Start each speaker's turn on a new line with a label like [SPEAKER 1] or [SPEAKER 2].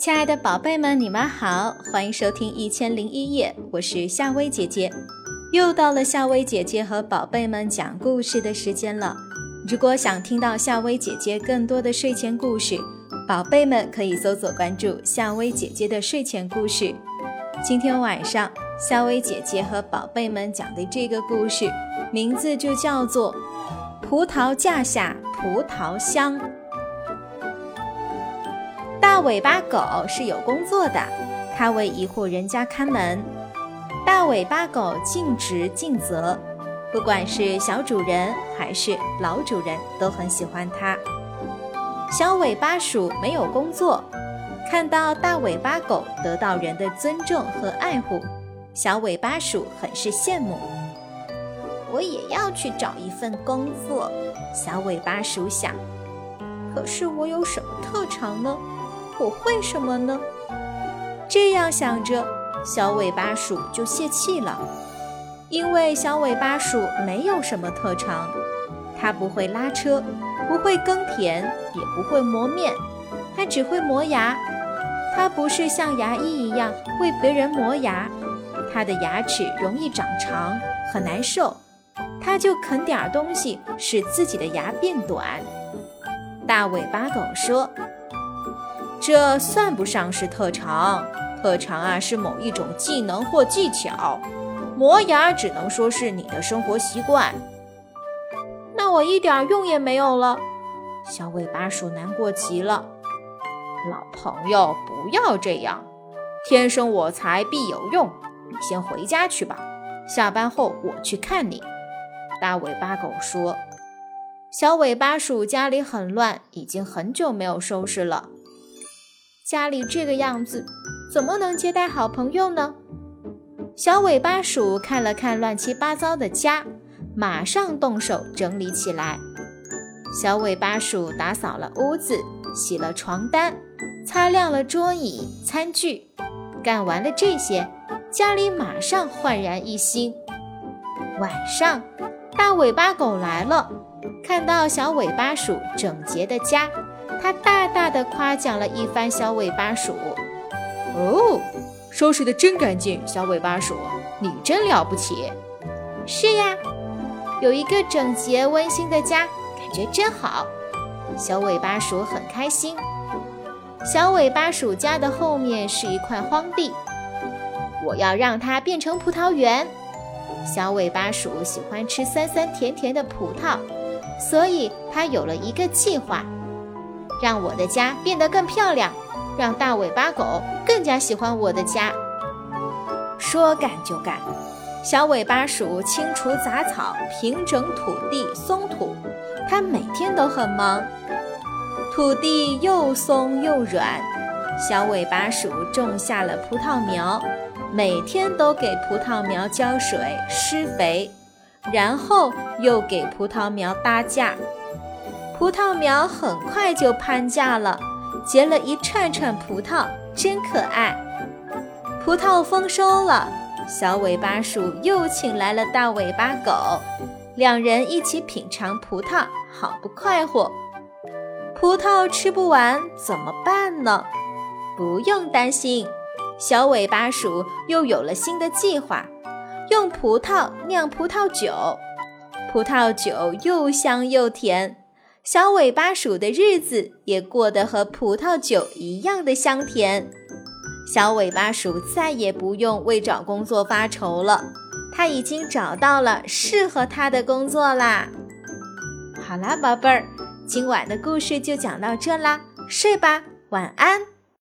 [SPEAKER 1] 亲爱的宝贝们，你们好，欢迎收听《一千零一夜》，我是夏薇姐姐。又到了夏薇姐姐和宝贝们讲故事的时间了。如果想听到夏薇姐姐更多的睡前故事，宝贝们可以搜索关注夏薇姐姐的睡前故事。今天晚上，夏薇姐姐和宝贝们讲的这个故事，名字就叫做《葡萄架下葡萄香》。大尾巴狗是有工作的，它为一户人家看门。大尾巴狗尽职尽责，不管是小主人还是老主人都很喜欢它。小尾巴鼠没有工作，看到大尾巴狗得到人的尊重和爱护，小尾巴鼠很是羡慕。我也要去找一份工作，小尾巴鼠想。可是我有什么特长呢？我会什么呢？这样想着，小尾巴鼠就泄气了，因为小尾巴鼠没有什么特长，它不会拉车，不会耕田，也不会磨面，它只会磨牙。它不是像牙医一样为别人磨牙，它的牙齿容易长长，很难受，它就啃点东西，使自己的牙变短。大尾巴狗说。这算不上是特长，特长啊是某一种技能或技巧。磨牙只能说是你的生活习惯。那我一点用也没有了，小尾巴鼠难过极了。老朋友，不要这样，天生我材必有用。你先回家去吧，下班后我去看你。大尾巴狗说。小尾巴鼠家里很乱，已经很久没有收拾了。家里这个样子，怎么能接待好朋友呢？小尾巴鼠看了看乱七八糟的家，马上动手整理起来。小尾巴鼠打扫了屋子，洗了床单，擦亮了桌椅餐具。干完了这些，家里马上焕然一新。晚上，大尾巴狗来了，看到小尾巴鼠整洁的家。他大大的夸奖了一番小尾巴鼠。哦，收拾的真干净，小尾巴鼠，你真了不起。是呀，有一个整洁温馨的家，感觉真好。小尾巴鼠很开心。小尾巴鼠家的后面是一块荒地，我要让它变成葡萄园。小尾巴鼠喜欢吃酸酸甜甜的葡萄，所以它有了一个计划。让我的家变得更漂亮，让大尾巴狗更加喜欢我的家。说干就干，小尾巴鼠清除杂草、平整土地、松土，它每天都很忙。土地又松又软，小尾巴鼠种下了葡萄苗，每天都给葡萄苗浇水、施肥，然后又给葡萄苗搭架。葡萄苗很快就攀架了，结了一串串葡萄，真可爱。葡萄丰收了，小尾巴鼠又请来了大尾巴狗，两人一起品尝葡萄，好不快活。葡萄吃不完怎么办呢？不用担心，小尾巴鼠又有了新的计划，用葡萄酿葡萄酒，葡萄酒又香又甜。小尾巴鼠的日子也过得和葡萄酒一样的香甜。小尾巴鼠再也不用为找工作发愁了，它已经找到了适合它的工作啦。好啦，宝贝儿，今晚的故事就讲到这啦，睡吧，晚安。